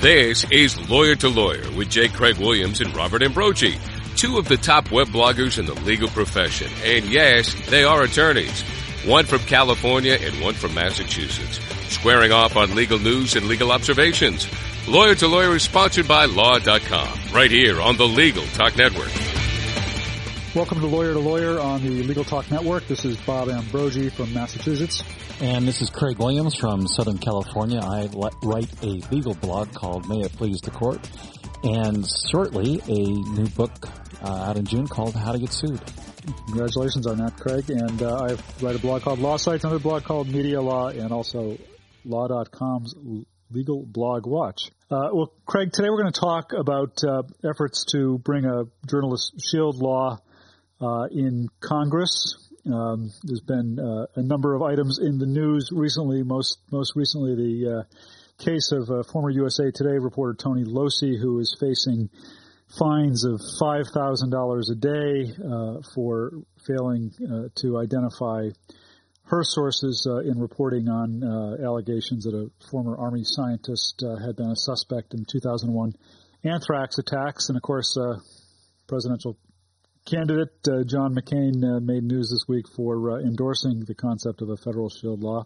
This is Lawyer to Lawyer with J. Craig Williams and Robert Ambrogi, two of the top web bloggers in the legal profession. And yes, they are attorneys. One from California and one from Massachusetts, squaring off on legal news and legal observations. Lawyer to Lawyer is sponsored by Law.com, right here on the Legal Talk Network. Welcome to Lawyer to Lawyer on the Legal Talk Network. This is Bob Ambrogi from Massachusetts. And this is Craig Williams from Southern California. I write a legal blog called May It Please the Court, and shortly a new book uh, out in June called How to Get Sued. Congratulations on that, Craig. And uh, I write a blog called Law Sites, another blog called Media Law, and also Law.com's Legal Blog Watch. Uh, well, Craig, today we're going to talk about uh, efforts to bring a journalist shield law uh, in Congress. Um, there's been uh, a number of items in the news recently. Most most recently, the uh, case of uh, former USA Today reporter Toni Locy, who is facing fines of five thousand dollars a day uh, for failing uh, to identify her sources in reporting on allegations that a former Army scientist had been a suspect in 2001 anthrax attacks, and of course, presidential candidate uh, John McCain uh, made news this week for uh, endorsing the concept of a federal shield law.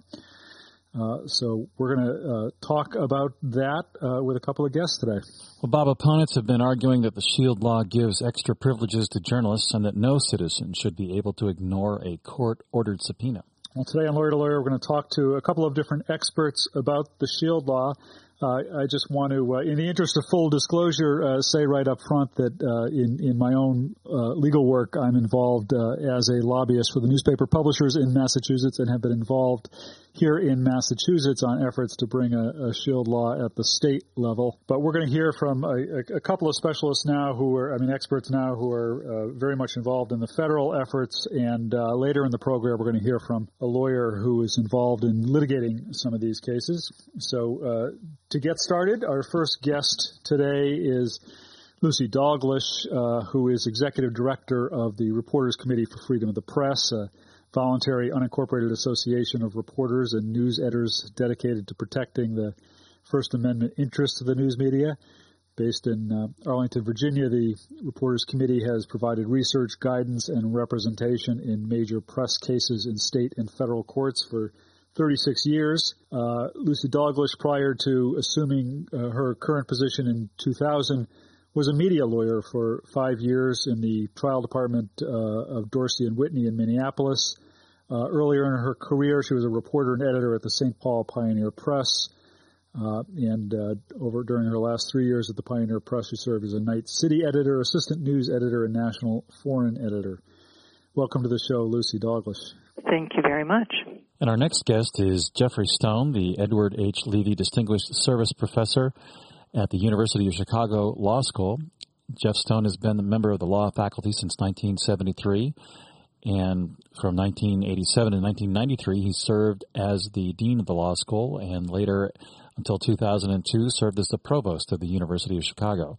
Uh, so we're going to uh, talk about that uh, with a couple of guests today. Well, Bob, opponents have been arguing that the shield law gives extra privileges to journalists and that no citizen should be able to ignore a court-ordered subpoena. Well, today on Lawyer to Lawyer, we're going to talk to a couple of different experts about the shield law. Uh, I just want to, uh, in the interest of full disclosure, uh, say right up front that uh, in in my own uh, legal work, I'm involved uh, as a lobbyist for the newspaper publishers in Massachusetts and have been involved here in Massachusetts on efforts to bring a, a shield law at the state level. But we're going to hear from a, a, couple of specialists now who are, I mean, experts now who are very much involved in the federal efforts. And later in the program, we're going to hear from a lawyer who is involved in litigating some of these cases. So to get started, our first guest today is Lucy Dalglish, uh, who is Executive Director of the Reporters Committee for Freedom of the Press, a voluntary unincorporated association of reporters and news editors dedicated to protecting the First Amendment interests of the news media. Based in uh, Arlington, Virginia, the Reporters Committee has provided research, guidance, and representation in major press cases in state and federal courts for 36 years. Uh, Lucy Dalglish, prior to assuming uh, her current position in 2000, was a media lawyer for five years in the trial department uh, of Dorsey and Whitney in Minneapolis. Uh, earlier in her career, she was a reporter and editor at the St. Paul Pioneer Press. Uh, and uh, over during her last three years at the Pioneer Press, she served as a night city editor, assistant news editor, and national foreign editor. Welcome to the show, Lucy Dalglish. Thank you very much. And our next guest is Jeffrey Stone, the Edward H. Levi Distinguished Service Professor at the University of Chicago Law School. Jeff Stone has been a member of the law faculty since 1973. And from 1987 to 1993, he served as the dean of the law school and later, until 2002, served as the provost of the University of Chicago.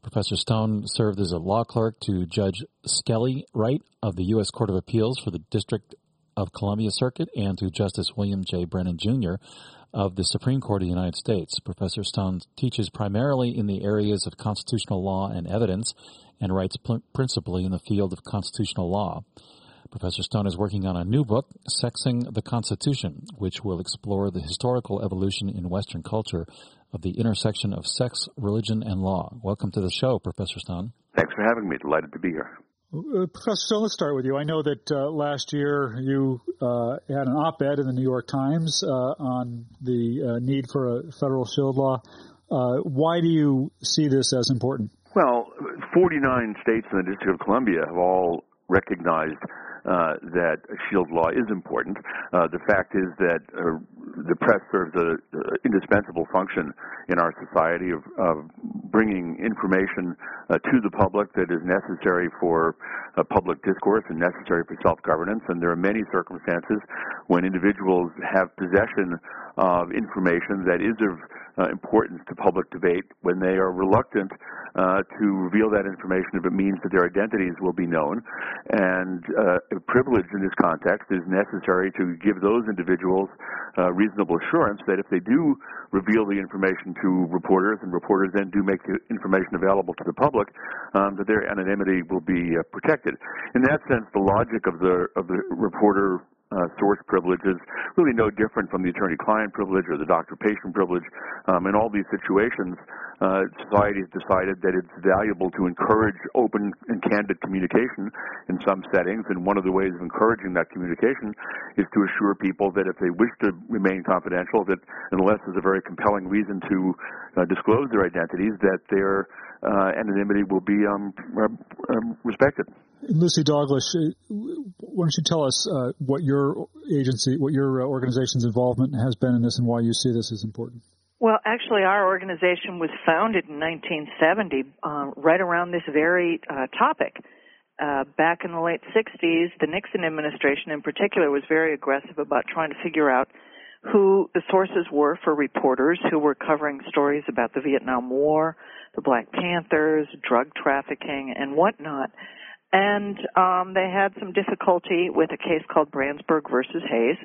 Professor Stone served as a law clerk to Judge Skelly Wright of the U.S. Court of Appeals for the District of Columbia Circuit and to Justice William J. Brennan Jr. of the Supreme Court of the United States. Professor Stone teaches primarily in the areas of constitutional law and evidence and writes principally in the field of constitutional law. Professor Stone is working on a new book, Sexing the Constitution, which will explore the historical evolution in Western culture of the intersection of sex, religion, and law. Welcome to the show, Professor Stone. Thanks for having me. Delighted to be here. Uh, Professor Stone, let's start with you. I know that uh, last year you uh, had an op-ed in the New York Times uh, on the uh, need for a federal shield law. Uh, why do you see this as important? Well, 49 states in the District of Columbia have all recognized uh, that shield law is important. Uh, the fact is that uh, the press serves an indispensable function in our society of, of bringing information uh, to the public that is necessary for uh, public discourse and necessary for self-governance. And there are many circumstances when individuals have possession of information that is of uh, importance to public debate when they are reluctant uh, to reveal that information if it means that their identities will be known. And uh, privilege in this context is necessary to give those individuals uh, reasonable assurance that if they do reveal the information to reporters and reporters then do make the information available to the public, um, that their anonymity will be uh, protected. In that sense, the logic of the of the reporter uh, source privilege is really no different from the attorney-client privilege or the doctor-patient privilege. Um, in all these situations, uh, society has decided that it's valuable to encourage open and candid communication in some settings, and one of the ways of encouraging that communication is to assure people that if they wish to remain confidential, that unless there's a very compelling reason to uh, disclose their identities, that their uh, anonymity will be um, um, respected. Lucy Dalglish, uh, why don't you tell us uh, what your agency, what your uh, organization's involvement has been in this, and why you see this as important? Well, actually, our organization was founded in 1970, uh, right around this very uh, topic. Uh, back in the late 60s, the Nixon administration, in particular, was very aggressive about trying to figure out who the sources were for reporters who were covering stories about the Vietnam War, the Black Panthers, drug trafficking, and whatnot and um, they had some difficulty with a case called Branzburg versus Hayes.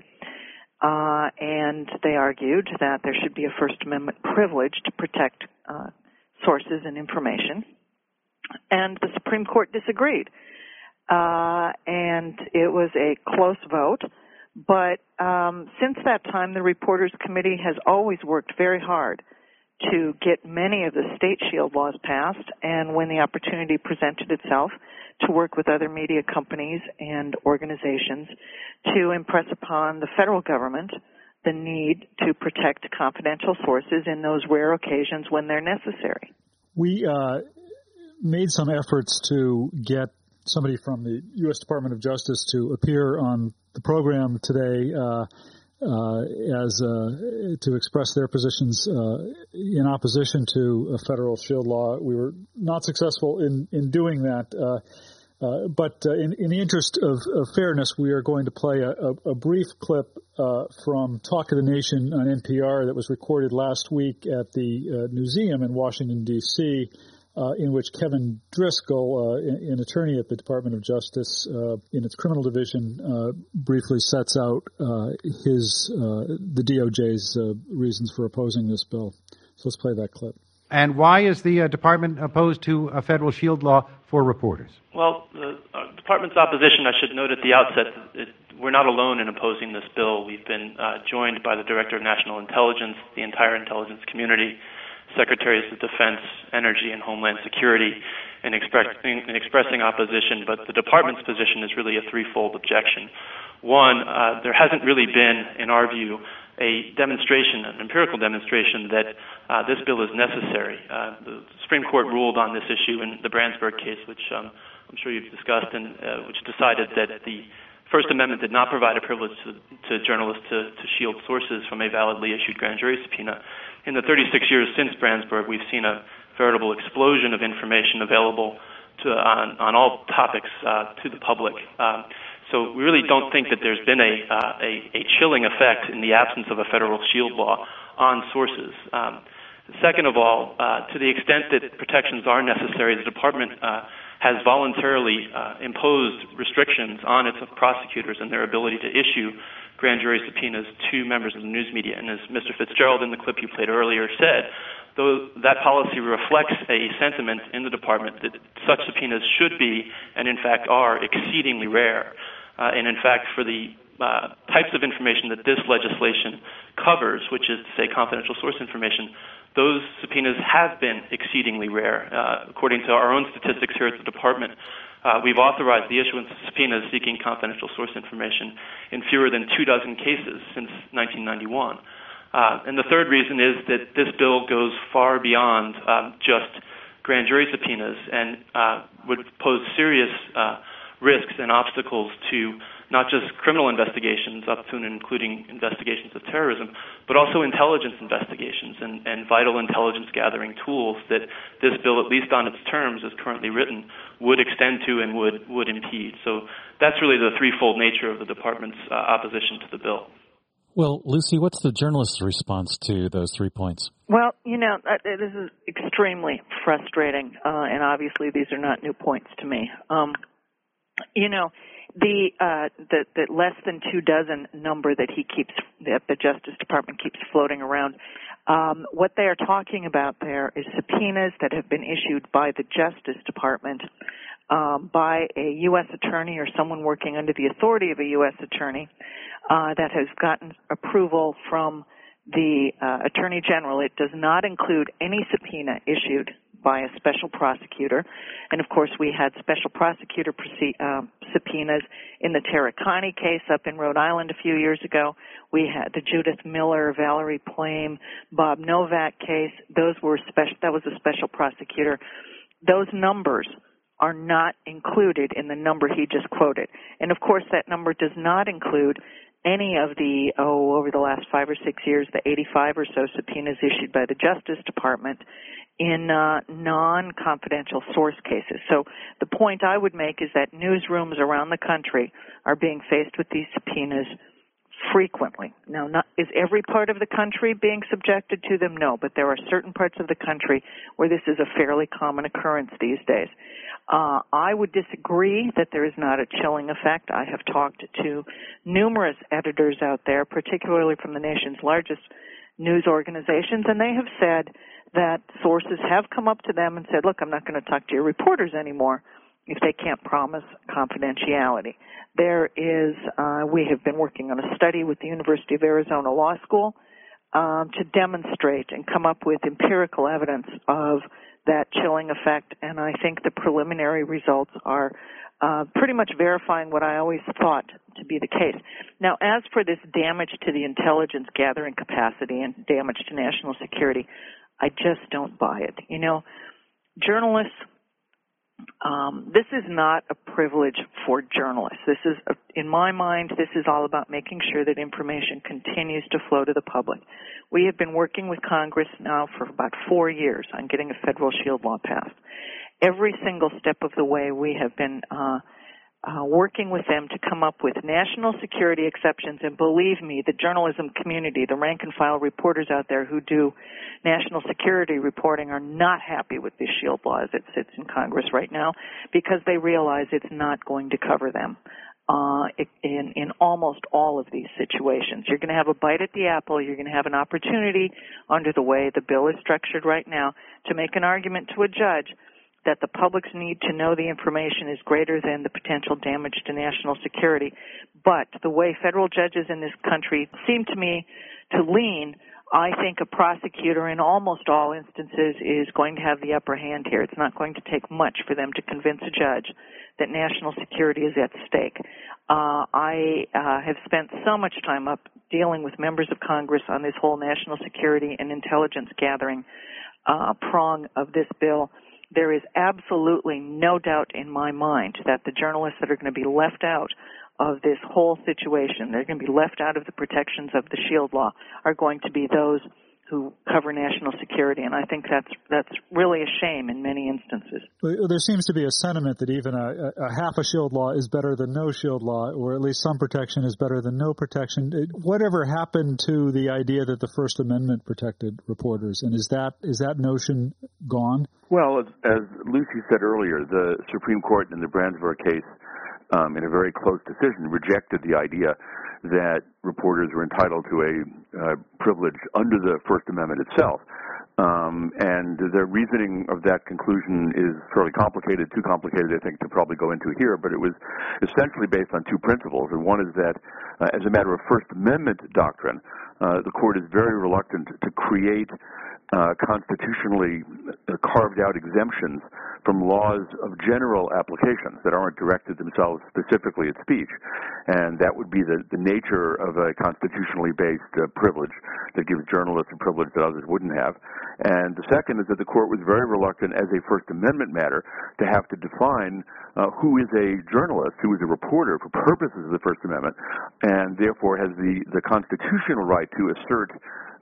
Uh, and they argued that there should be a First Amendment privilege to protect uh, sources and information. And the Supreme Court disagreed. Uh, and it was a close vote. But um, since that time, the Reporters Committee has always worked very hard to get many of the state shield laws passed. And when the opportunity presented itself, to work with other media companies and organizations to impress upon the federal government the need to protect confidential sources in those rare occasions when they're necessary. We uh, made some efforts to get somebody from the U.S. Department of Justice to appear on the program today. Uh, uh, as uh, to express their positions uh, in opposition to a federal shield law. We were not successful in in doing that. Uh, uh, but in, in, the interest of, of, fairness, we are going to play a, a, a brief clip from Talk of the Nation on NPR that was recorded last week at the museum in Washington D.C uh, in which Kevin Driscoll, uh, an attorney at the Department of Justice uh, in its criminal division, uh, briefly sets out uh, his uh, the DOJ's reasons for opposing this bill. So let's play that clip. And why is the department opposed to a federal shield law for reporters? Well, the department's opposition, I should note at the outset, it, we're not alone in opposing this bill. We've been joined by the Director of National Intelligence, the entire intelligence community Secretaries of Defense, Energy, and Homeland Security in, expressing, in expressing opposition, but the department's position is really a threefold objection. One, uh, there hasn't really been, in our view, a demonstration, an empirical demonstration that uh, this bill is necessary. Uh, the Supreme Court ruled on this issue in the Branzburg case, which um, I'm sure you've discussed, and uh, which decided that the First Amendment did not provide a privilege to, to journalists to, to shield sources from a validly issued grand jury subpoena in the 36 years since Branzburg, we've seen a veritable explosion of information available to, on, on all topics uh, to the public. Um, so we really don't think that there's been a, uh, a, a, chilling effect in the absence of a federal shield law on sources. Um, second of all, uh, to the extent that protections are necessary, the department uh, has voluntarily uh, imposed restrictions on its prosecutors and their ability to issue grand jury subpoenas to members of the news media. And as Mr. Fitzgerald in the clip you played earlier said, though that policy reflects a sentiment in the department that such subpoenas should be, and in fact are, exceedingly rare. Uh, and in fact, for the uh, types of information that this legislation covers, which is to say confidential source information, those subpoenas have been exceedingly rare. Uh, according to our own statistics here at the department, uh, we've authorized the issuance of subpoenas seeking confidential source information in fewer than two dozen cases since 1991. Uh, and the third reason is that this bill goes far beyond um, just grand jury subpoenas and uh, would pose serious uh, risks and obstacles to not just criminal investigations up to and including investigations of terrorism, but also intelligence investigations and, and vital intelligence gathering tools that this bill, at least on its terms as currently written, would extend to and would, would impede. So that's really the threefold nature of the department's uh, opposition to the bill. Well, Lucy, what's the journalist's response to those three points? Well, you know, uh, this is extremely frustrating, uh, and obviously these are not new points to me. Um, you know, the, uh, the the less than two dozen number that he keeps that the Justice Department keeps floating around. Um, what they are talking about there is subpoenas that have been issued by the Justice Department um, by a U.S. attorney or someone working under the authority of a U.S. attorney uh, that has gotten approval from the uh, Attorney General. It does not include any subpoena issued by a special prosecutor. And of course, we had special prosecutor proce- uh, subpoenas in the Taricani case up in Rhode Island a few years ago. We had the Judith Miller, Valerie Plame, Bob Novak case. Those were special. That was a special prosecutor. Those numbers are not included in the number he just quoted. And of course, that number does not include any of the, oh, over the last five or six years, the 85 or so subpoenas issued by the Justice Department in uh, non-confidential source cases. So the point I would make is that newsrooms around the country are being faced with these subpoenas frequently. Now, not, is every part of the country being subjected to them? No, but there are certain parts of the country where this is a fairly common occurrence these days. Uh, I would disagree that there is not a chilling effect. I have talked to numerous editors out there, particularly from the nation's largest news organizations, and they have said that sources have come up to them and said, look, I'm not going to talk to your reporters anymore if they can't promise confidentiality. There is, uh, we have been working on a study with the University of Arizona Law School um, to demonstrate and come up with empirical evidence of that chilling effect, and I think the preliminary results are uh, pretty much verifying what I always thought to be the case. Now, as for this damage to the intelligence gathering capacity and damage to national security, I just don't buy it. You know, journalists um, this is not a privilege for journalists. This is, a, in my mind, this is all about making sure that information continues to flow to the public. We have been working with Congress now for about four years on getting a federal shield law passed. Every single step of the way, we have been uh, uh, working with them to come up with national security exceptions. And believe me, the journalism community, the rank and file reporters out there who do national security reporting are not happy with this shield law as it sits in Congress right now because they realize it's not going to cover them. Uh, in in almost all of these situations, you're going to have a bite at the apple. You're going to have an opportunity under the way the bill is structured right now to make an argument to a judge that the public's need to know the information is greater than the potential damage to national security. But the way federal judges in this country seem to me to lean, I think a prosecutor in almost all instances is going to have the upper hand here. It's not going to take much for them to convince a judge that national security is at stake. Uh, I uh, have spent so much time up dealing with members of Congress on this whole national security and intelligence gathering uh, prong of this bill there is absolutely no doubt in my mind that the journalists that are going to be left out of this whole situation, they're going to be left out of the protections of the shield law, are going to be those who cover national security, and I think that's that's really a shame in many instances. There seems to be a sentiment that even a, a, half a shield law is better than no shield law, or at least some protection is better than no protection. Whatever happened to the idea that the First Amendment protected reporters, and is that is that notion gone? Well, as, as Lucy said earlier, the Supreme Court in the Branzburg case, um, in a very close decision, rejected the idea that reporters were entitled to a uh, privilege under the First Amendment itself. Um, and the reasoning of that conclusion is fairly complicated, too complicated, I think, to probably go into here, but it was essentially based on two principles. And one is that, uh, as a matter of First Amendment doctrine, uh, the court is very reluctant to create uh, constitutionally carved out exemptions from laws of general applications that aren't directed themselves specifically at speech. And that would be the, the nature of a constitutionally based uh, privilege that gives journalists a privilege that others wouldn't have. And the second is that the court was very reluctant as a First Amendment matter to have to define uh, who is a journalist, who is a reporter for purposes of the First Amendment, and therefore has the, the constitutional right to assert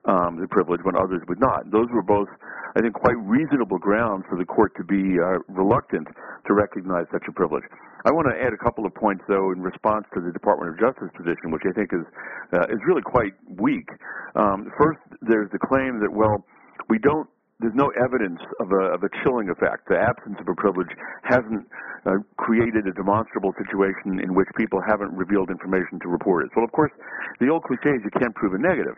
um, the privilege when others would not. Those were both, I think, quite reasonable grounds for the court to be uh, reluctant to recognize such a privilege. I want to add a couple of points, though, in response to the Department of Justice position, which I think is uh, is really quite weak. Um, first, there's the claim that well, we don't there's no evidence of a, of a chilling effect. The absence of a privilege hasn't uh, created a demonstrable situation in which people haven't revealed information to reporters. Well, of course, the old cliche is you can't prove a negative.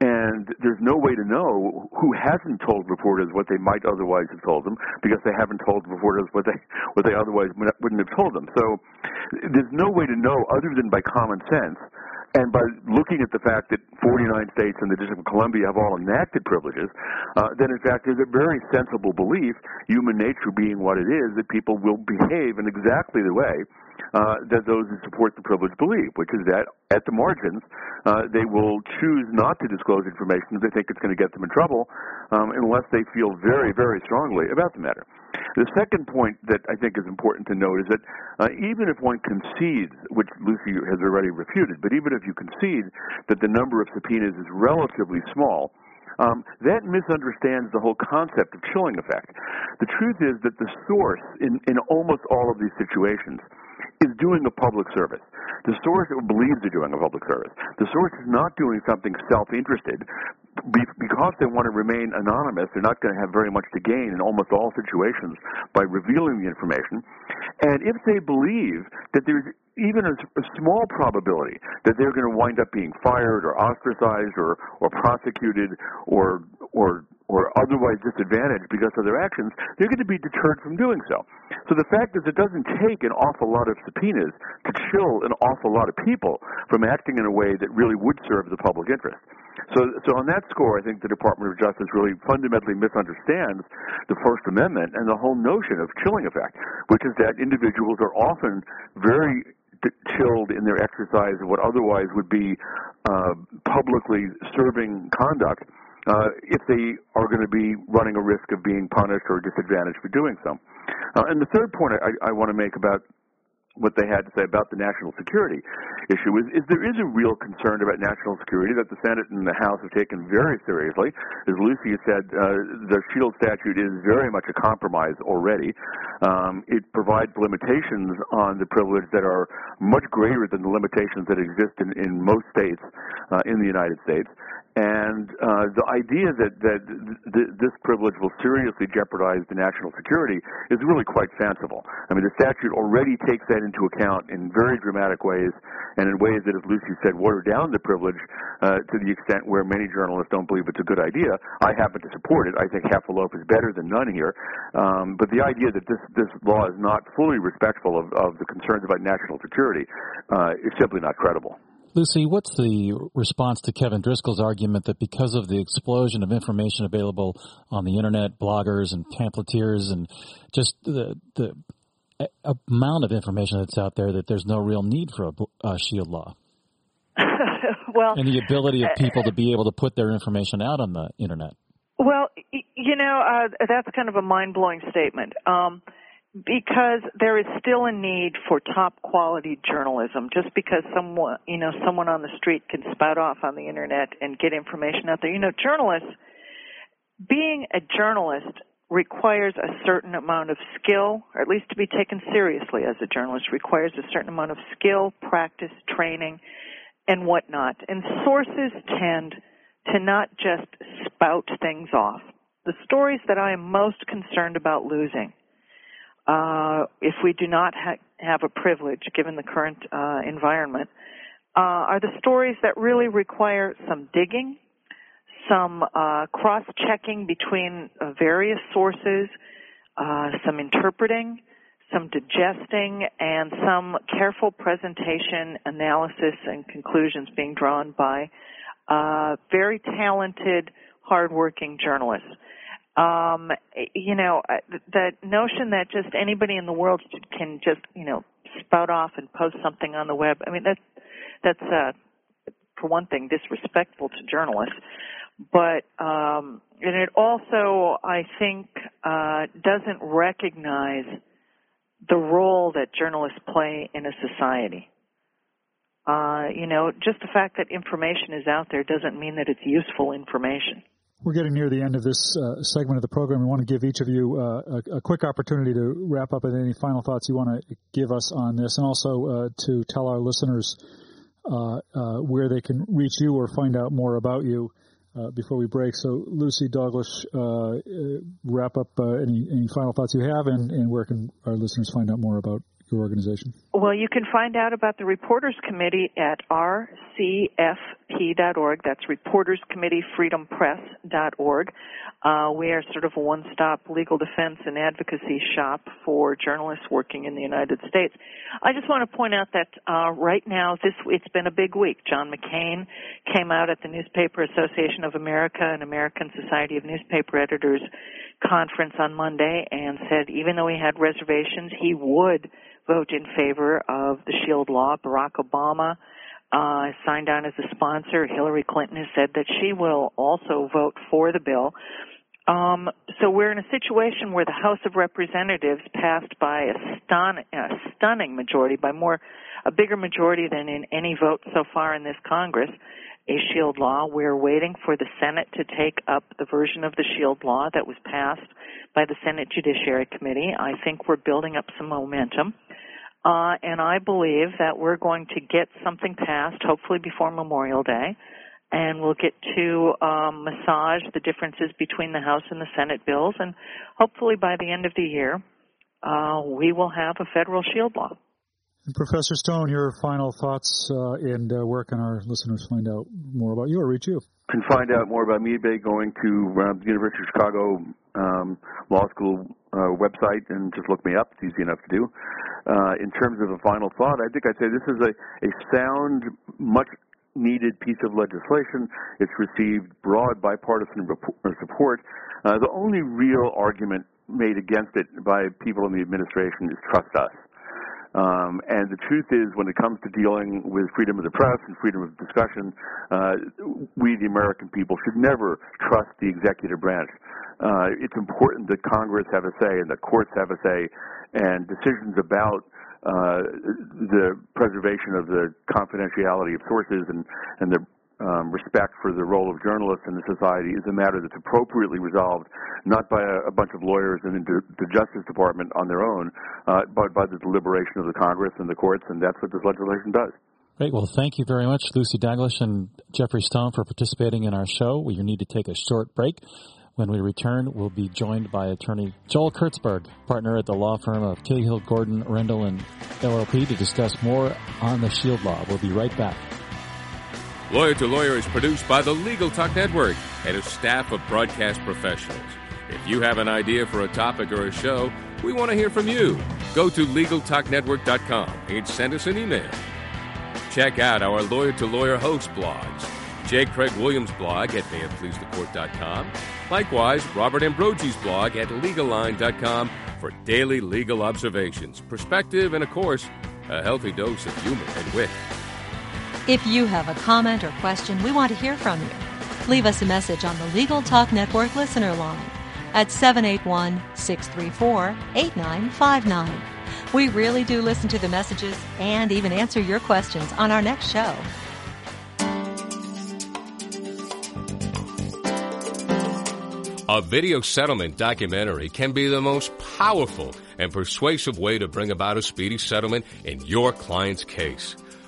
And there's no way to know who hasn't told reporters what they might otherwise have told them because they haven't told reporters what they, what they otherwise wouldn't have told them. So there's no way to know other than by common sense and by looking at the fact that 49 states and the District of Columbia have all enacted privileges, uh, then in fact there's a very sensible belief, human nature being what it is, that people will behave in exactly the way uh, that those who support the privilege believe, which is that at the margins uh, they will choose not to disclose information if they think it's going to get them in trouble, um, unless they feel very, very strongly about the matter. The second point that I think is important to note is that uh, even if one concedes, which Lucy has already refuted, but even if you concede that the number of subpoenas is relatively small, um, that misunderstands the whole concept of chilling effect. The truth is that the source in, in almost all of these situations is doing a public service. The source believes they're doing a public service. The source is not doing something self-interested. Because they want to remain anonymous, they're not going to have very much to gain in almost all situations by revealing the information. And if they believe that there's even a, a small probability that they're going to wind up being fired or ostracized or, or prosecuted or, or or otherwise disadvantaged because of their actions, they're going to be deterred from doing so. So the fact is, it doesn't take an awful lot of subpoenas to chill an awful lot of people from acting in a way that really would serve the public interest. So, so on that score, I think the Department of Justice really fundamentally misunderstands the First Amendment and the whole notion of chilling effect, which is that individuals are often very chilled in their exercise of what otherwise would be uh, publicly serving conduct uh, if they are going to be running a risk of being punished or disadvantaged for doing so. Uh, and the third point I, I want to make about what they had to say about the national security issue is, is there is a real concern about national security that the Senate and the House have taken very seriously. As Lucy said, uh, the Shield statute is very much a compromise already. Um, it provides limitations on the privilege that are much greater than the limitations that exist in, in most states uh, in the United States. And uh, the idea that, that th- this privilege will seriously jeopardize the national security is really quite fanciful. I mean, the statute already takes that into account in very dramatic ways and in ways that, as Lucy said, water down the privilege uh, to the extent where many journalists don't believe it's a good idea. I happen to support it. I think half a loaf is better than none here. Um, but the idea that this, this law is not fully respectful of, of the concerns about national security uh, is simply not credible. Lucy, what's the response to Kevin Driscoll's argument that because of the explosion of information available on the internet, bloggers and pamphleteers, and just the the amount of information that's out there, that there's no real need for a, a shield law? well, and the ability of people to be able to put their information out on the internet. Well, you know, uh, that's kind of a mind blowing statement. Um, because there is still a need for top quality journalism. Just because someone, you know, someone on the street can spout off on the internet and get information out there. You know, journalists, being a journalist requires a certain amount of skill, or at least to be taken seriously as a journalist requires a certain amount of skill, practice, training, and whatnot. And sources tend to not just spout things off. The stories that I am most concerned about losing uh, if we do not ha- have a privilege, given the current uh, environment, uh, are the stories that really require some digging, some uh, cross-checking between uh, various sources, uh, some interpreting, some digesting, and some careful presentation, analysis, and conclusions being drawn by very talented, hardworking journalists um, you know, uh, the notion that just anybody in the world can just, you know, spout off and post something on the web. I mean, that's that's uh, for one thing disrespectful to journalists, but um, and it also, I think, uh, doesn't recognize the role that journalists play in a society. uh, you know, just the fact that information is out there doesn't mean that it's useful information. We're getting near the end of this uh, segment of the program. We want to give each of you uh, a, a, quick opportunity to wrap up with any final thoughts you want to give us on this, and also uh, to tell our listeners uh, uh, where they can reach you or find out more about you uh, before we break. So, Lucy Dalglish, wrap up any, any final thoughts you have, and, and where can our listeners find out more about your organization? Well, you can find out about the Reporters Committee at rcfp.org. That's Reporters Committee Freedom Press.org. Uh, we are sort of a one-stop legal defense and advocacy shop for journalists working in the United States. I just want to point out that uh, right now, this it's been a big week. John McCain came out at the Newspaper Association of America and American Society of Newspaper Editors conference on Monday and said even though he had reservations, he would vote in favor of the Shield Law. Barack Obama uh, signed on as a sponsor. Hillary Clinton has said that she will also vote for the bill. Um, so we're in a situation where the House of Representatives passed by a, stun- a stunning majority, by more a bigger majority than in any vote so far in this Congress, a shield law. We're waiting for the Senate to take up the version of the shield law that was passed by the Senate Judiciary Committee. I think we're building up some momentum. Uh, and I believe that we're going to get something passed, hopefully before Memorial Day, and we'll get to um, massage the differences between the House and the Senate bills, and hopefully by the end of the year, uh, we will have a federal shield law. And Professor Stone, your final thoughts uh, and uh, where can our listeners find out more about you or reach you? Can find out more about me by going to uh, the University of Chicago um, Law School uh, website and just look me up. It's easy enough to do. Uh, in terms of a final thought, I think I'd say this is a, a sound, much needed piece of legislation. It's received broad bipartisan uh, support. Uh, the only real argument made against it by people in the administration is trust us. Um, and the truth is, when it comes to dealing with freedom of the press and freedom of discussion, uh, we, the American people, should never trust the executive branch. Uh, it's important that Congress have a say and that courts have a say, and decisions about uh, the preservation of the confidentiality of sources and, and the um, respect for the role of journalists in the society is a matter that's appropriately resolved, not by a, a bunch of lawyers and the, the Justice Department on their own, uh, but by the deliberation of the Congress and the courts, and that's what this legislation does. Great. Well, thank you very much, Lucy Dalglish and Jeffrey Stone, for participating in our show. We need to take a short break. When we return, we'll be joined by attorney Joel Kurtzberg, partner at the law firm of Cahill, Gordon, Reindel, and LLP to discuss more on the Shield Law. We'll be right back. Lawyer to Lawyer is produced by the Legal Talk Network and a staff of broadcast professionals. If you have an idea for a topic or a show, we want to hear from you. Go to LegalTalkNetwork.com and send us an email. Check out our Lawyer to Lawyer host blogs. J. Craig Williams' blog at mayitpleasethecourt.com. Likewise, Robert Ambrogi's blog at legalline.com for daily legal observations, perspective, and of course, a healthy dose of humor and wit. If you have a comment or question, we want to hear from you. Leave us a message on the Legal Talk Network listener line at 781 634 8959. We really do listen to the messages and even answer your questions on our next show. A video settlement documentary can be the most powerful and persuasive way to bring about a speedy settlement in your client's case.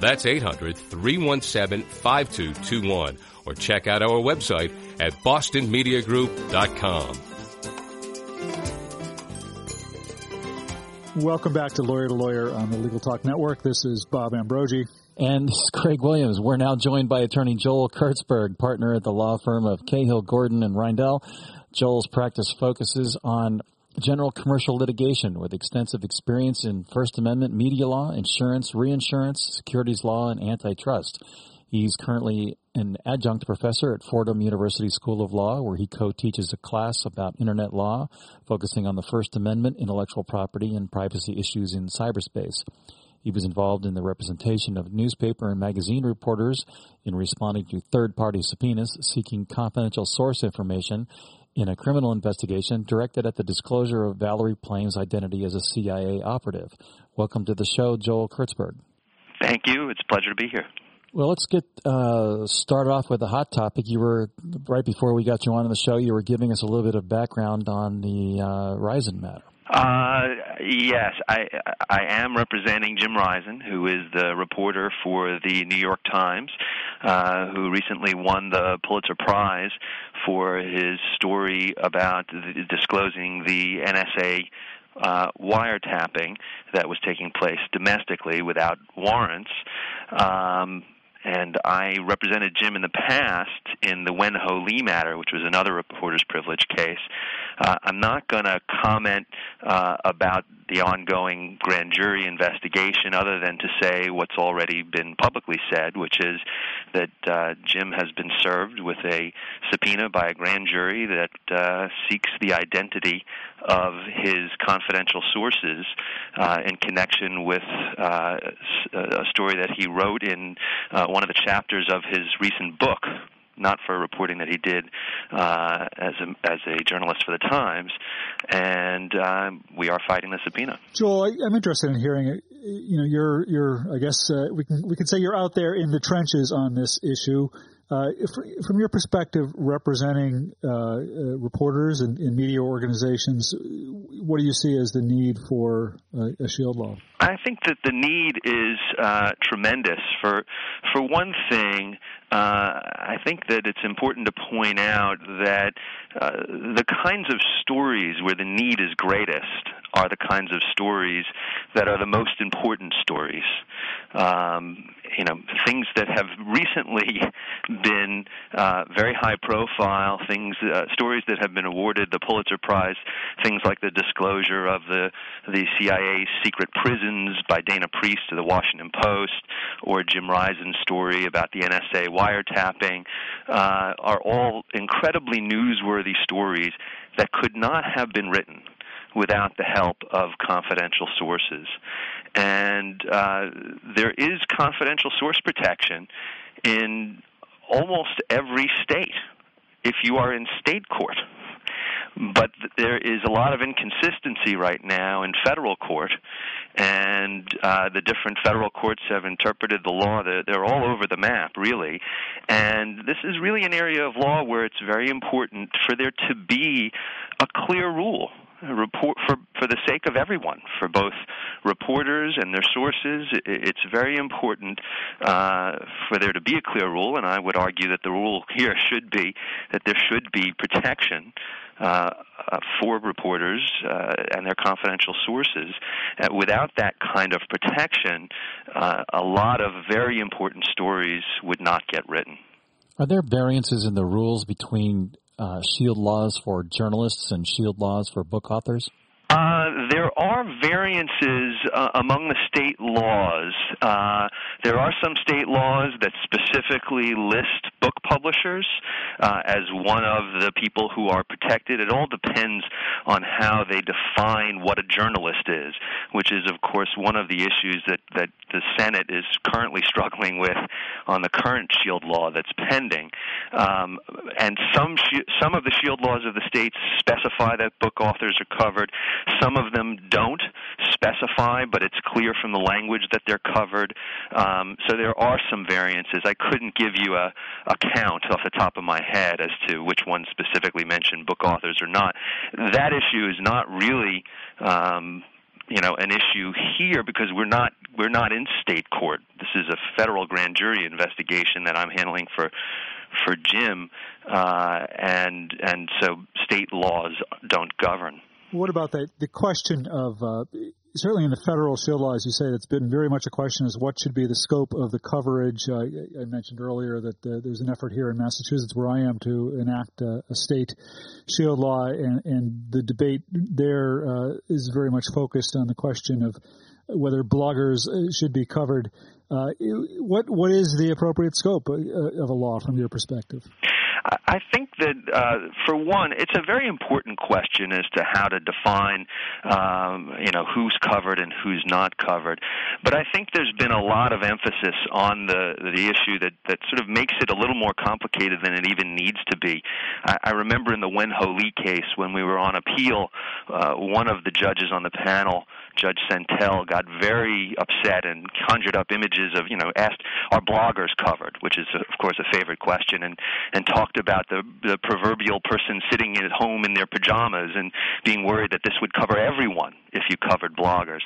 that's 800 317 5221. Or check out our website at bostonmediagroup.com. Welcome back to Lawyer to Lawyer on the Legal Talk Network. This is Bob Ambrogi. And this is Craig Williams. We're now joined by attorney Joel Kurtzberg, partner at the law firm of Cahill, Gordon, and Reindel. Joel's practice focuses on general commercial litigation with extensive experience in First Amendment media law, insurance, reinsurance, securities law, and antitrust. He's currently an adjunct professor at Fordham University School of Law, where he co-teaches a class about Internet law, focusing on the First Amendment, intellectual property, and privacy issues in cyberspace. He was involved in the representation of newspaper and magazine reporters in responding to third-party subpoenas seeking confidential source information in a criminal investigation directed at the disclosure of Valerie Plame's identity as a CIA operative. Welcome to the show, Joel Kurtzberg. Thank you. It's a pleasure to be here. Well, let's get uh, started off with a hot topic. You were right before we got you on the show. You were giving us a little bit of background on the uh, Risen matter. Uh, yes, I I am representing Jim Risen, who is the reporter for the New York Times, uh, who recently won the Pulitzer Prize for his story about the, disclosing the NSA uh, wiretapping that was taking place domestically without warrants. Um, and I represented Jim in the past in the Wen Ho Lee matter, which was another reporter's privilege case. Uh, I'm not going to comment uh, about the ongoing grand jury investigation other than to say what's already been publicly said, which is that uh, Jim has been served with a subpoena by a grand jury that uh, seeks the identity of his confidential sources uh, in connection with uh, a story that he wrote in uh, one of the chapters of his recent book, not for reporting that he did uh, as a as a journalist for the Times, and uh, we are fighting the subpoena. Joel, I, am interested in hearing. You know, you're you're I guess uh, we can we can say you're out there in the trenches on this issue. Uh, if, from your perspective, representing uh, uh, reporters and, and, media organizations, what do you see as the need for a shield law? I think that the need is uh, tremendous. For for one thing, I think that it's important to point out that the kinds of stories where the need is greatest are the kinds of stories that are the most important stories. Um, you know, things that have recently been uh, very high profile, things, uh, stories that have been awarded the Pulitzer Prize, things like the disclosure of the the CIA's secret prisons by Dana Priest to the Washington Post, or Jim Risen's story about the NSA wiretapping, uh, are all incredibly newsworthy stories that could not have been written without the help of confidential sources. And uh, there is confidential source protection in almost every state if you are in state court. But there is a lot of inconsistency right now in federal court, and uh, the different federal courts have interpreted the law. They're, they're all over the map, really. And this is really an area of law where it's very important for there to be a clear rule report for for the sake of everyone, for both reporters and their sources. It's very important uh, for there to be a clear rule, and I would argue that the rule here should be that there should be protection. Uh, uh, for reporters uh, and their confidential sources. Uh, without that kind of protection, uh, a lot of very important stories would not get written. Are there variances in the rules between uh, shield laws for journalists and shield laws for book authors? Uh, there are variances uh, among the state laws. Uh, there are some state laws that specifically list book publishers uh, as one of the people who are protected. It all depends on how they define what a journalist is, which is, of course, one of the issues that, that the Senate is currently struggling with on the current shield law that's pending. Um, and some some of the shield laws of the states specify that book authors are covered. Some of them don't specify, but it's clear from the language that they're covered. Um, so there are some variances. I couldn't give you a, a count off the top of my head as to which ones specifically mention book authors or not. That issue is not really. Um, you know an issue here because we're not we're not in state court. This is a federal grand jury investigation that I'm handling for for Jim, uh, and and so state laws don't govern. What about the the question of uh, certainly in the federal shield law, as you say, it's been very much a question is what should be the scope of the coverage. Uh, I mentioned earlier that uh, there's an effort here in Massachusetts, where I am, to enact a, a state shield law, and, and the debate there uh, is very much focused on the question of whether bloggers uh, should be covered. Uh, what what is the appropriate scope uh, of a law from your perspective? I think that, uh, for one, it's a very important question as to how to define, um, you know, who's covered and who's not covered. But I think there's been a lot of emphasis on the the issue that that sort of makes it a little more complicated than it even needs to be. I, I remember in the Wen Ho Lee case when we were on appeal, uh, one of the judges on the panel Judge Sentelle got very upset and conjured up images of, you know, asked, are bloggers covered, which is, of course, a favorite question, and, and talked about the, the proverbial person sitting at home in their pajamas and being worried that this would cover everyone if you covered bloggers.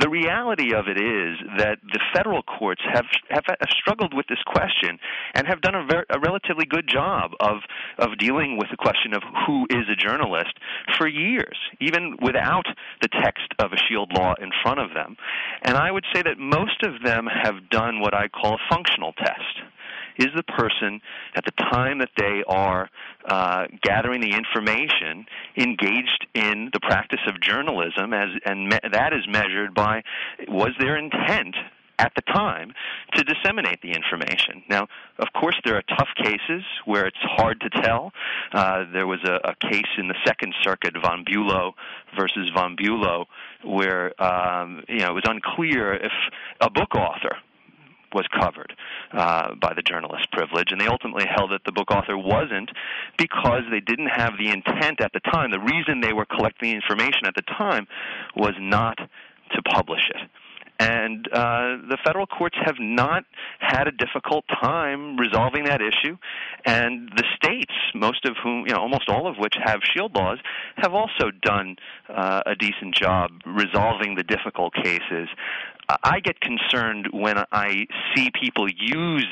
The reality of it is that the federal courts have, have, have struggled with this question and have done a, ver- a relatively good job of, of dealing with the question of who is a journalist for years, even without the text of a shield law in front of them. And I would say that most of them have done what I call a functional test. Is the person, at the time that they are uh, gathering the information, engaged in the practice of journalism, as, and me- that is measured by was their intent at the time to disseminate the information. Now, of course, there are tough cases where it's hard to tell. Uh, there was a, a case in the Second Circuit, Von Bulow versus Von Bulow, where um, you know it was unclear if a book author was covered uh, by the journalist privilege, and they ultimately held that the book author wasn't because they didn't have the intent at the time. The reason they were collecting the information at the time was not to publish it. And uh, the federal courts have not had a difficult time resolving that issue. And the states, most of whom, you know, almost all of which have shield laws, have also done uh, a decent job resolving the difficult cases. I get concerned when I see people use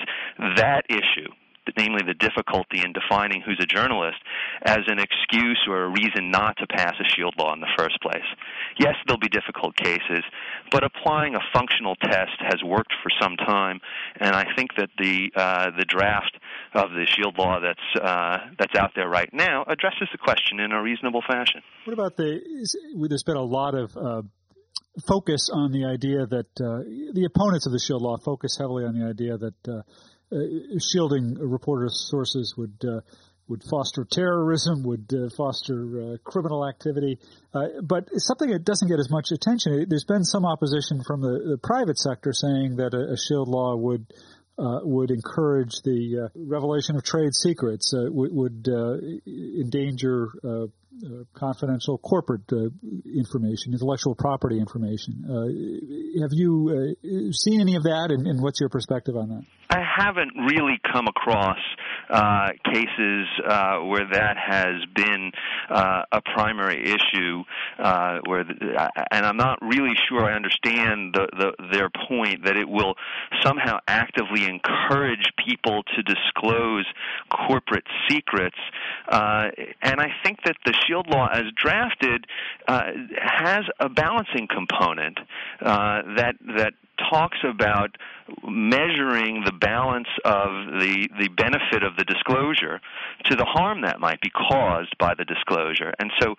that issue namely the difficulty in defining who's a journalist, as an excuse or a reason not to pass a shield law in the first place. Yes, there'll be difficult cases, but applying a functional test has worked for some time, and I think that the uh, the draft of the shield law that's uh, that's out there right now addresses the question in a reasonable fashion. What about the? There's been a lot of uh, focus on the idea that uh, the opponents of the shield law focus heavily on the idea that uh, uh, shielding reporters' sources would uh, would foster terrorism, would uh, foster criminal activity. But something that doesn't get as much attention. There's been some opposition from the, the private sector saying that a, a shield law would uh, would encourage the revelation of trade secrets, would, would endanger uh, confidential corporate uh, information, intellectual property information. Uh, have you uh, seen any of that, and, and, what's your perspective on that? I haven't really come across uh, cases uh, where that has been a primary issue. where, the, and I'm not really sure I understand the, the, their point that it will somehow actively encourage people to disclose corporate secrets. and I think that the shield law, as drafted, uh, has a balancing component uh, that that talks about measuring the balance of the the benefit of the disclosure to the harm that might be caused by the disclosure. And so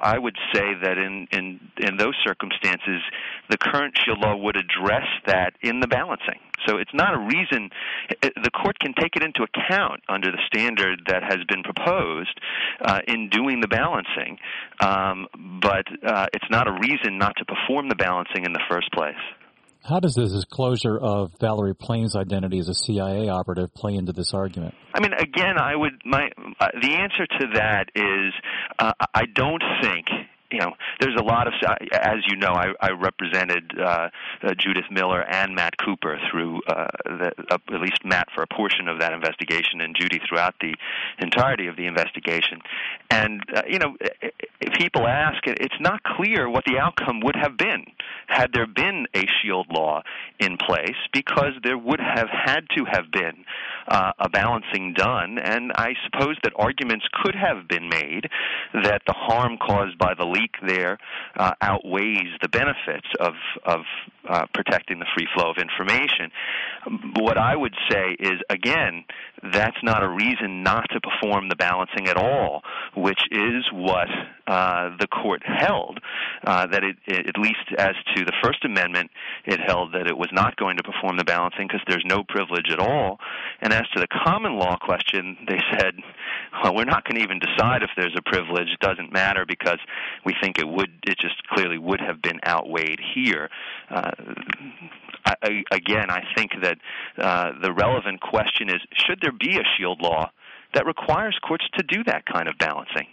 I would say that in in in those circumstances the current shield law would address that in the balancing. So it's not a reason the court can take it into account under the standard that has been proposed uh, in doing the balancing, um, but uh, it's not a reason not to perform the balancing in the first place. How does the disclosure of Valerie Plame's identity as a CIA operative play into this argument? I mean, again, I would my uh, the answer to that is uh, I don't think you know, there's a lot of, as you know, I, I represented uh, uh, Judith Miller and Matt Cooper through, uh, the, uh, at least Matt for a portion of that investigation, and Judy throughout the entirety of the investigation. And uh, you know, people ask, it's not clear what the outcome would have been had there been a shield law in place, because there would have had to have been uh, a balancing done, and I suppose that arguments could have been made that the harm caused by the leak there uh, outweighs the benefits of of uh, protecting the free flow of information. What I would say is, again, that's not a reason not to perform the balancing at all, which is what uh, the court held. Uh, that it, it, at least as to the First Amendment, it held that it was not going to perform the balancing because there's no privilege at all. And as to the common law question, they said, well, we're not going to even decide if there's a privilege. It doesn't matter because we think it would. It just clearly would have been outweighed here. Uh, I, again, I think that uh, the relevant question is: Should there be a shield law that requires courts to do that kind of balancing?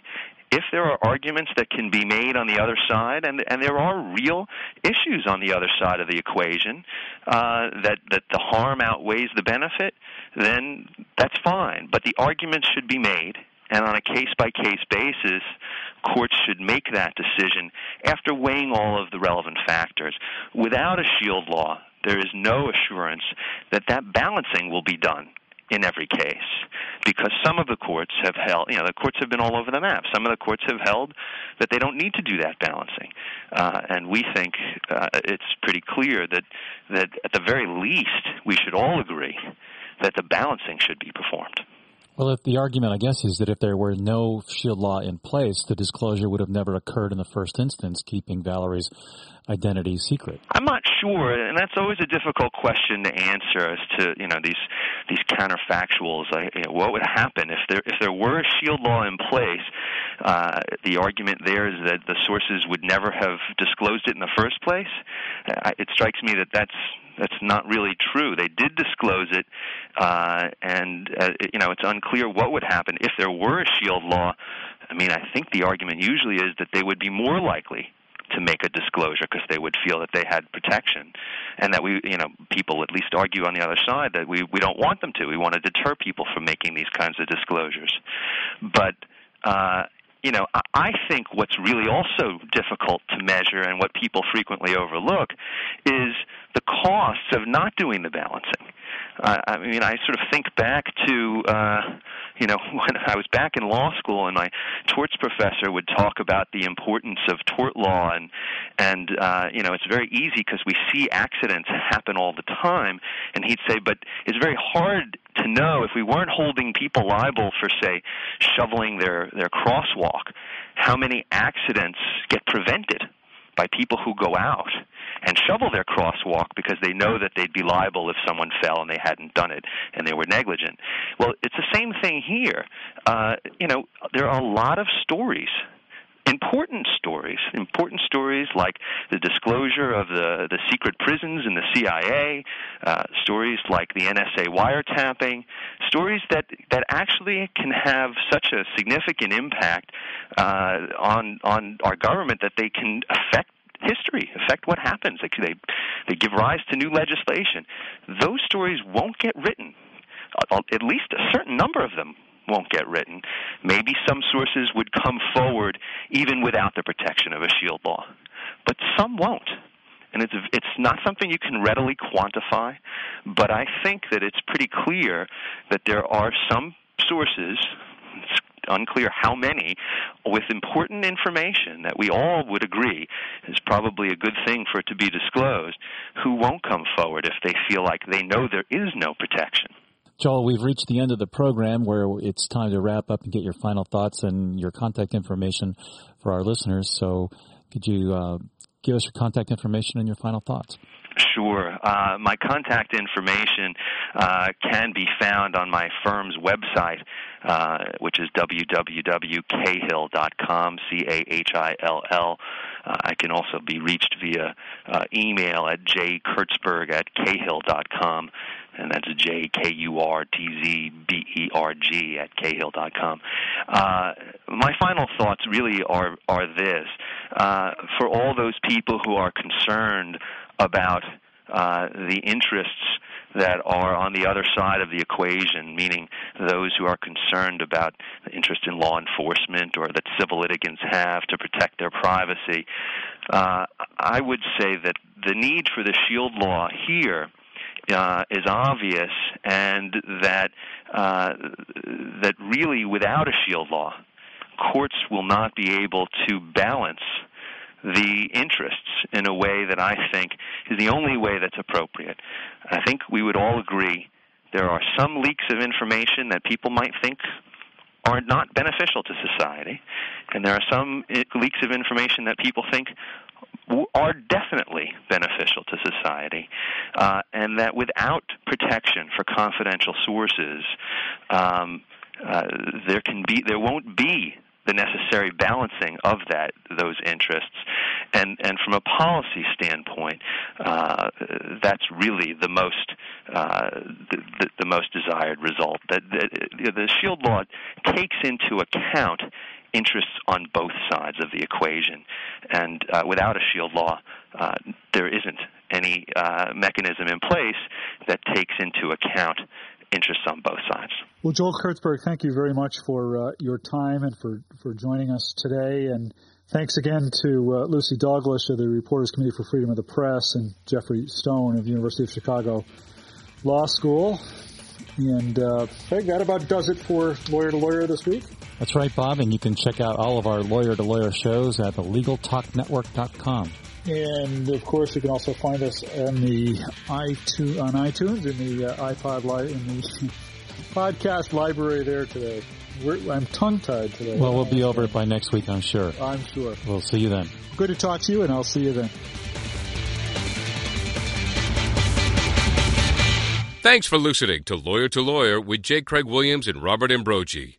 If there are arguments that can be made on the other side, and and there are real issues on the other side of the equation, uh, that that the harm outweighs the benefit, then that's fine. But the arguments should be made, and on a case by case basis, courts should make that decision after weighing all of the relevant factors. Without a shield law, there is no assurance that that balancing will be done in every case because some of the courts have held you know the courts have been all over the map. Some of the courts have held that they don't need to do that balancing. Uh, and we think uh, it's pretty clear that that at the very least we should all agree that the balancing should be performed well, the argument, I guess, is that if there were no shield law in place, the disclosure would have never occurred in the first instance, keeping Valerie's identity secret. I'm not sure, and that's always a difficult question to answer as to you know these these counterfactuals. You know, what would happen if there if there were a shield law in place? Uh, the argument there is that the sources would never have disclosed it in the first place. Uh, it strikes me that that's that's not really true. They did disclose it, uh, and uh, you know it's unclear what would happen if there were a shield law. I mean, I think the argument usually is that they would be more likely to make a disclosure because they would feel that they had protection, and that we, you know, people at least argue on the other side that we we don't want them to. We want to deter people from making these kinds of disclosures, but. Uh, you know, I think what's really also difficult to measure and what people frequently overlook is the costs of not doing the balancing. I mean, I sort of think back to, uh, you know, when I was back in law school and my torts professor would talk about the importance of tort law and, and, uh, you know, it's very easy because we see accidents happen all the time. And he'd say, but it's very hard to know if we weren't holding people liable for, say, shoveling their, their crosswalk, how many accidents get prevented by people who go out and shovel their crosswalk because they know that they'd be liable if someone fell and they hadn't done it and they were negligent. Well, it's the same thing here. Uh, you know, there are a lot of stories important stories, important stories like the disclosure of the, the secret prisons in the CIA, uh, stories like the NSA wiretapping, stories that, that actually can have such a significant impact uh, on, on our government that they can affect history, affect what happens. They, they, they give rise to new legislation. Those stories won't get written. Uh, at least a certain number of them won't get written. Maybe some sources would come forward even without the protection of a shield law, but some won't. And it's it's not something you can readily quantify, but I think that it's pretty clear that there are some sources it's unclear how many, with important information that we all would agree is probably a good thing for it to be disclosed, who won't come forward if they feel like they know there is no protection. Joel, we've reached the end of the program where it's time to wrap up and get your final thoughts and your contact information for our listeners. So, could you uh, give us your contact information and your final thoughts? Sure. Uh, my contact information uh, can be found on my firm's website, uh, which is www.cahill.com, C A H I L L. Uh, I can also be reached via uh, email at jkurtzberg at cahill.com and that's J K U R T Z B E R G at cahill.com. Uh, my final thoughts really are are this: uh, for all those people who are concerned about uh, the interests that are on the other side of the equation, meaning those who are concerned about the interest in law enforcement or that civil litigants have to protect their privacy. Uh, I would say that the need for the shield law here uh, is obvious, and that uh, that really, without a shield law, courts will not be able to balance the interests in a way that I think is the only way that's appropriate. I think we would all agree there are some leaks of information that people might think are not beneficial to society, and there are some eh, leaks of information that people think are definitely beneficial to society, uh, and that without protection for confidential sources, um, uh, there can be there won't be the necessary balancing of that those interests, and and from a policy standpoint, uh, that's really the most uh, the, the, the, most desired result. That, that the Shield Law takes into account interests on both sides of the equation, and uh, without a Shield Law, uh, there isn't any uh, mechanism in place that takes into account interests on both sides. Well, Joel Kurtzberg, thank you very much for uh, your time and for, for joining us today. And thanks again to uh, Lucy Dalglish of the Reporters Committee for Freedom of the Press and Geoffrey Stone of the University of Chicago Law School. And uh, that about does it for Lawyer to Lawyer this week. That's right, Bob. And you can check out all of our Lawyer to Lawyer shows at thelegaltalknetwork.com. And of course, you can also find us on the iTunes, on iTunes in the uh, iPod li- in the podcast library there today. We're, I'm tongue tied today. Well, we'll be over it by next week, I'm sure. I'm sure. We'll see you then. Good to talk to you, and I'll see you then. Thanks for listening to Lawyer to Lawyer with J. Craig Williams and Robert Ambrogi.